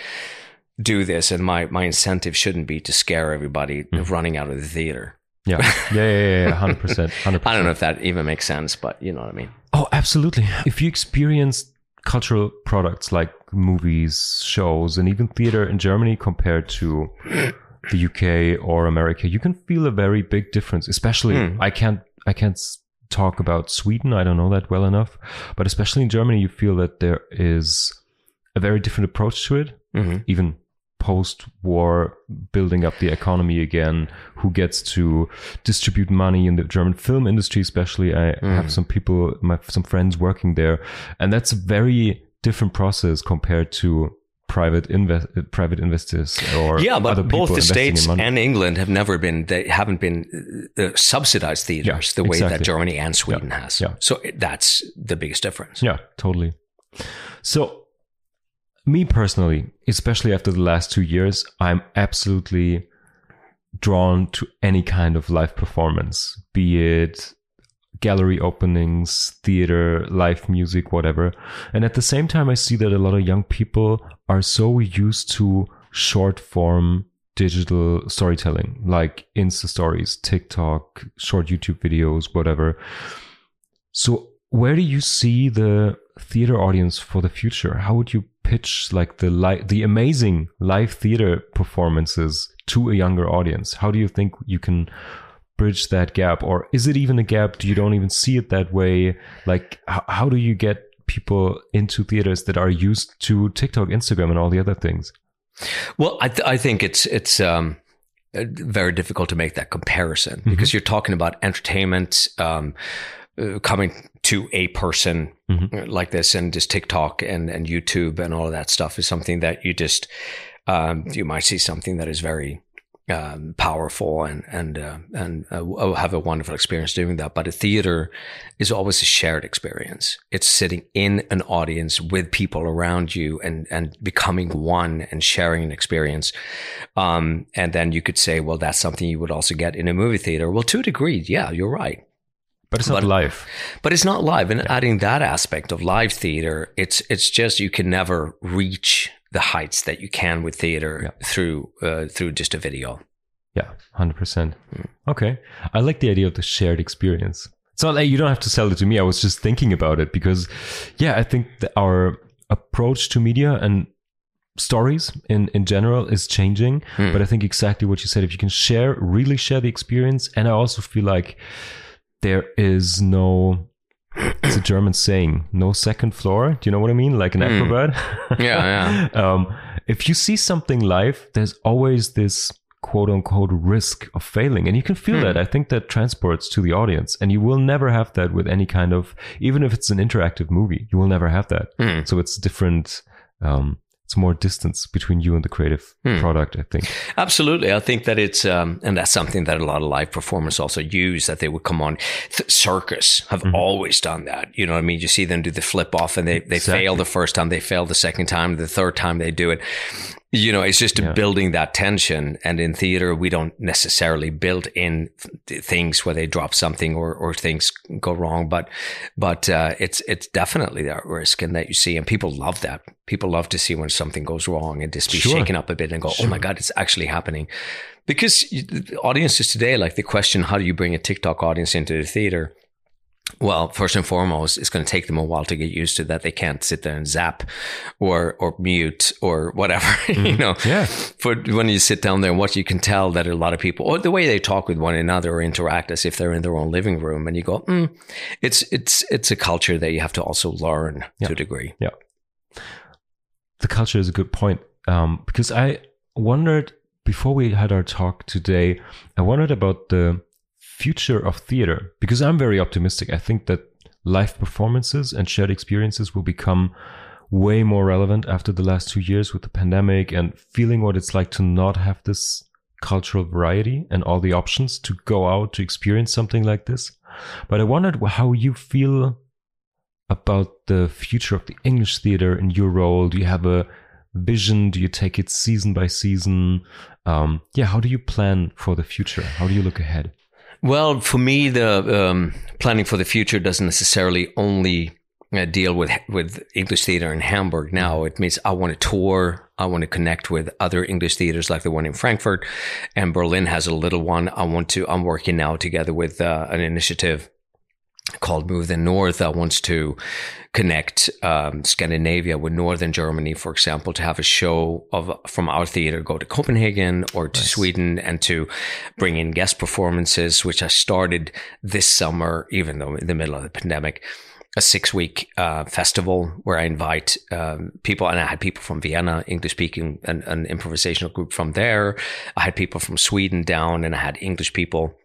do this? And my my incentive shouldn't be to scare everybody mm. running out of the theater. Yeah, <laughs> yeah, yeah, yeah, hundred percent, hundred percent. I don't know if that even makes sense, but you know what I mean. Oh, absolutely. If you experience cultural products like movies, shows, and even theater in Germany compared to the UK or America, you can feel a very big difference. Especially, mm. I can't, I can't talk about Sweden. I don't know that well enough, but especially in Germany, you feel that there is a very different approach to it. Mm-hmm. Even post-war building up the economy again who gets to distribute money in the german film industry especially i mm. have some people my some friends working there and that's a very different process compared to private invest private investors or yeah but both the states and england have never been they haven't been uh, subsidized theaters yeah, the way exactly. that germany and sweden yeah, has yeah. so that's the biggest difference yeah totally so me personally, especially after the last two years, I'm absolutely drawn to any kind of live performance, be it gallery openings, theater, live music, whatever. And at the same time, I see that a lot of young people are so used to short form digital storytelling, like Insta stories, TikTok, short YouTube videos, whatever. So, where do you see the theater audience for the future? How would you pitch like the li- the amazing live theater performances to a younger audience? How do you think you can bridge that gap, or is it even a gap? Do you don't even see it that way? Like, h- how do you get people into theaters that are used to TikTok, Instagram, and all the other things? Well, I, th- I think it's it's um, very difficult to make that comparison mm-hmm. because you're talking about entertainment. Um, uh, coming to a person mm-hmm. like this and just TikTok and, and YouTube and all of that stuff is something that you just, um, you might see something that is very, um, powerful and, and, uh, and uh, have a wonderful experience doing that. But a theater is always a shared experience. It's sitting in an audience with people around you and, and becoming one and sharing an experience. Um, and then you could say, well, that's something you would also get in a movie theater. Well, to a degree, yeah, you're right. But it's not but, live. But it's not live. And yeah. adding that aspect of live theater, it's it's just you can never reach the heights that you can with theater yeah. through uh, through just a video. Yeah, hundred percent. Mm. Okay, I like the idea of the shared experience. It's not like you don't have to sell it to me. I was just thinking about it because, yeah, I think our approach to media and stories in in general is changing. Mm. But I think exactly what you said. If you can share, really share the experience, and I also feel like there is no it's a German saying, no second floor. Do you know what I mean? Like an mm. acrobat. yeah, yeah. <laughs> um, if you see something live, there's always this quote unquote risk of failing. And you can feel mm. that. I think that transports to the audience. And you will never have that with any kind of, even if it's an interactive movie, you will never have that. Mm. So it's different. Um, it's more distance between you and the creative hmm. product i think absolutely i think that it's um, and that's something that a lot of live performers also use that they would come on Th- circus have mm-hmm. always done that you know what i mean you see them do the flip off and they, they exactly. fail the first time they fail the second time the third time they do it you know, it's just yeah. building that tension. And in theater, we don't necessarily build in th- things where they drop something or, or things go wrong, but, but, uh, it's, it's definitely that risk and that you see. And people love that. People love to see when something goes wrong and just be sure. shaken up a bit and go, sure. Oh my God, it's actually happening. Because audiences today, like the question, how do you bring a TikTok audience into the theater? Well, first and foremost, it's going to take them a while to get used to that. They can't sit there and zap or, or mute or whatever, <laughs> mm-hmm. you know. Yeah. For when you sit down there and watch, you can tell that a lot of people, or the way they talk with one another or interact as if they're in their own living room. And you go, mm, it's, it's, it's a culture that you have to also learn yeah. to a degree. Yeah. The culture is a good point. Um, because I wondered before we had our talk today, I wondered about the, future of theater because I'm very optimistic. I think that live performances and shared experiences will become way more relevant after the last two years with the pandemic and feeling what it's like to not have this cultural variety and all the options to go out to experience something like this. But I wondered how you feel about the future of the English theater in your role. Do you have a vision? Do you take it season by season? Um, yeah, how do you plan for the future? How do you look ahead? Well, for me, the um, planning for the future doesn't necessarily only uh, deal with with English theater in Hamburg. Now it means I want to tour. I want to connect with other English theaters like the one in Frankfurt, and Berlin has a little one. I want to. I'm working now together with uh, an initiative called Move the North that wants to connect um, Scandinavia with Northern Germany, for example, to have a show of from our theater go to Copenhagen or to nice. Sweden and to bring in guest performances, which I started this summer, even though in the middle of the pandemic. A six week uh, festival where I invite um, people, and I had people from Vienna, English speaking, an, an improvisational group from there. I had people from Sweden down, and I had English people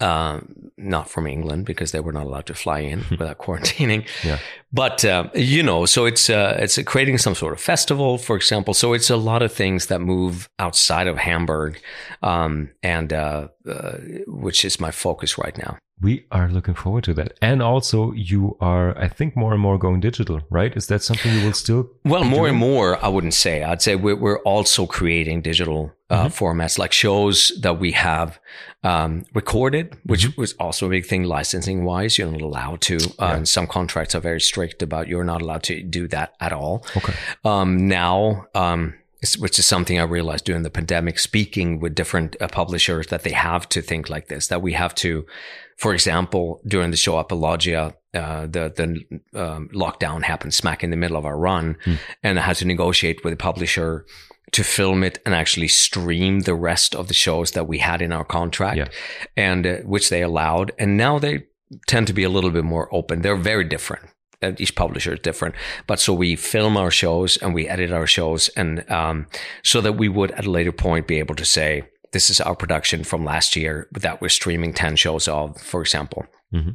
uh, not from England because they were not allowed to fly in without quarantining. <laughs> Yeah. But uh, you know, so it's uh, it's creating some sort of festival, for example. So it's a lot of things that move outside of Hamburg, um, and uh, uh, which is my focus right now we are looking forward to that. And also, you are, I think, more and more going digital, right? Is that something you will still? Well, more doing? and more, I wouldn't say. I'd say we're, we're also creating digital uh, mm-hmm. formats like shows that we have um, recorded, which mm-hmm. was also a big thing licensing wise. You're not allowed to. Uh, yeah. And some contracts are very strict about you're not allowed to do that at all. Okay. Um, now, um, which is something I realized during the pandemic, speaking with different uh, publishers, that they have to think like this, that we have to, for example, during the show Apologia, uh, the the um, lockdown happened smack in the middle of our run, mm. and I had to negotiate with the publisher to film it and actually stream the rest of the shows that we had in our contract, yeah. and uh, which they allowed. And now they tend to be a little bit more open. They're very different each publisher is different. But so we film our shows and we edit our shows, and um, so that we would at a later point be able to say this is our production from last year that we're streaming ten shows of, for example. Mm-hmm.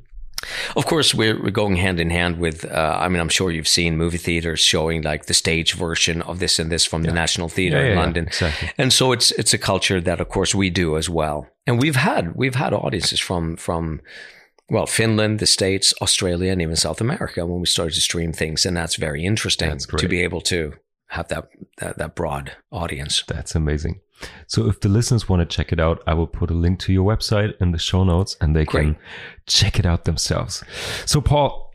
Of course, we're, we're going hand in hand with. Uh, I mean, I'm sure you've seen movie theaters showing like the stage version of this and this from yeah. the National Theatre yeah, in yeah, London, exactly. and so it's it's a culture that, of course, we do as well. And we've had we've had audiences from from well, Finland, the States, Australia, and even South America when we started to stream things. And that's very interesting that's to be able to have that, that, that broad audience. That's amazing. So if the listeners want to check it out, I will put a link to your website in the show notes and they Great. can check it out themselves. So Paul,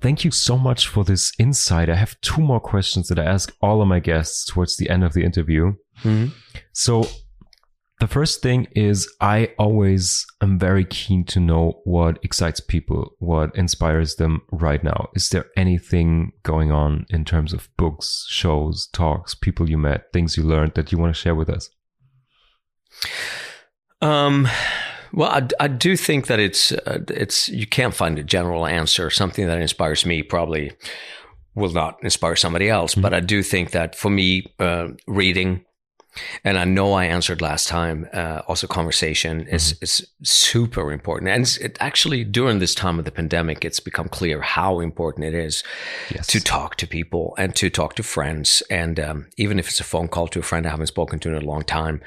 thank you so much for this insight. I have two more questions that I ask all of my guests towards the end of the interview. Mm-hmm. So the first thing is I always am very keen to know what excites people, what inspires them right now. Is there anything going on in terms of books, shows, talks, people you met, things you learned that you want to share with us? Um, well, I, I do think that it's uh, it's you can't find a general answer. Something that inspires me probably will not inspire somebody else, mm-hmm. but I do think that for me, uh, reading and I know I answered last time. Uh, also, conversation is mm-hmm. is super important, and it actually during this time of the pandemic, it's become clear how important it is yes. to talk to people and to talk to friends, and um, even if it's a phone call to a friend I haven't spoken to in a long time,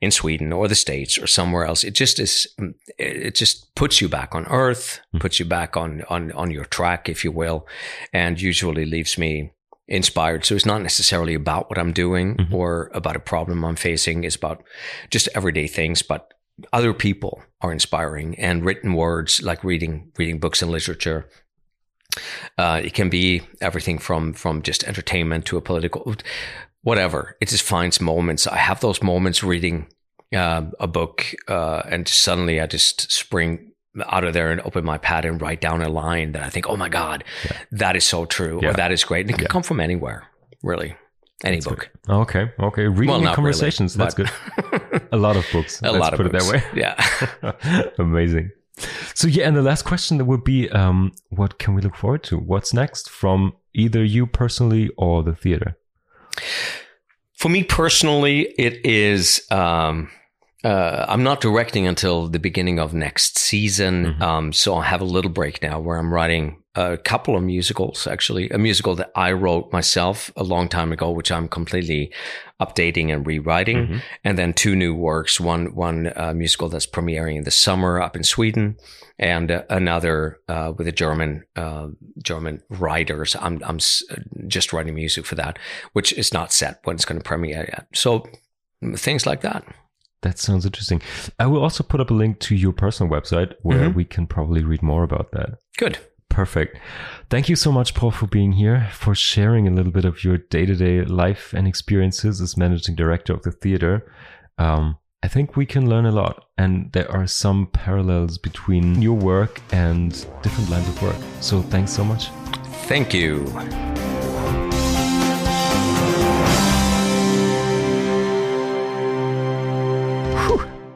in Sweden or the States or somewhere else, it just is. It just puts you back on earth, mm-hmm. puts you back on on on your track, if you will, and usually leaves me inspired. So it's not necessarily about what I'm doing mm-hmm. or about a problem I'm facing. It's about just everyday things, but other people are inspiring and written words like reading, reading books and literature. Uh, it can be everything from, from just entertainment to a political, whatever. It just finds moments. I have those moments reading uh, a book, uh, and suddenly I just spring out of there and open my pad and write down a line that I think, oh my God, yeah. that is so true, yeah. or that is great. And it can yeah. come from anywhere, really. Any that's book. Good. Okay. Okay. Reading well, conversations. Really, that's good. a lot of books. <laughs> A Let's lot of put books. it that way. Yeah. <laughs> Amazing. So yeah, and the last question that would be, um, what can we look forward to? What's next from either you personally or the theater? For me personally, it is um, uh, I'm not directing until the beginning of next season. Mm-hmm. Um, so I have a little break now where I'm writing a couple of musicals, actually. A musical that I wrote myself a long time ago, which I'm completely updating and rewriting. Mm-hmm. And then two new works one, one uh, musical that's premiering in the summer up in Sweden, and uh, another uh, with a German uh, German writers. I'm, I'm just writing music for that, which is not set when it's going to premiere yet. So things like that. That sounds interesting. I will also put up a link to your personal website where mm-hmm. we can probably read more about that. Good. Perfect. Thank you so much, Paul, for being here, for sharing a little bit of your day to day life and experiences as managing director of the theater. Um, I think we can learn a lot, and there are some parallels between your work and different lines of work. So thanks so much. Thank you.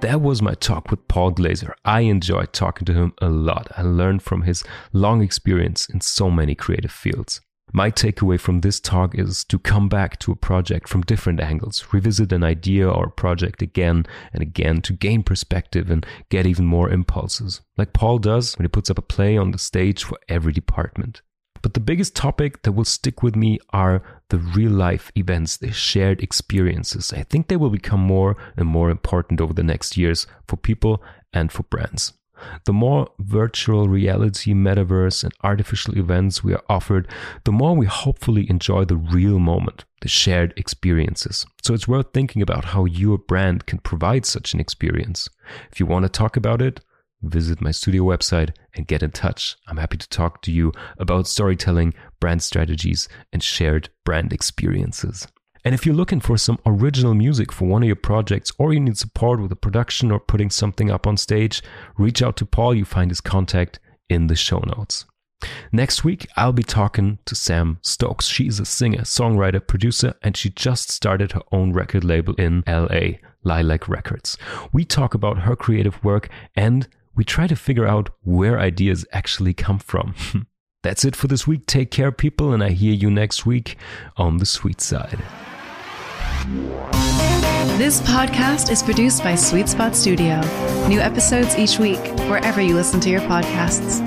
That was my talk with Paul Glazer. I enjoyed talking to him a lot. I learned from his long experience in so many creative fields. My takeaway from this talk is to come back to a project from different angles, revisit an idea or project again and again to gain perspective and get even more impulses, like Paul does when he puts up a play on the stage for every department. But the biggest topic that will stick with me are the real life events, the shared experiences. I think they will become more and more important over the next years for people and for brands. The more virtual reality, metaverse, and artificial events we are offered, the more we hopefully enjoy the real moment, the shared experiences. So it's worth thinking about how your brand can provide such an experience. If you want to talk about it, visit my studio website and get in touch. I'm happy to talk to you about storytelling, brand strategies, and shared brand experiences. And if you're looking for some original music for one of your projects or you need support with the production or putting something up on stage, reach out to Paul. You find his contact in the show notes. Next week, I'll be talking to Sam Stokes. She's a singer, songwriter, producer, and she just started her own record label in LA, Lilac Records. We talk about her creative work and we try to figure out where ideas actually come from. <laughs> That's it for this week. Take care, people, and I hear you next week on the sweet side. This podcast is produced by Sweet Spot Studio. New episodes each week, wherever you listen to your podcasts.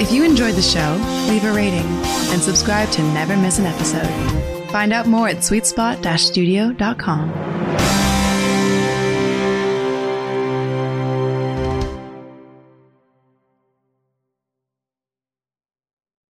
If you enjoyed the show, leave a rating and subscribe to never miss an episode. Find out more at sweetspot-studio.com.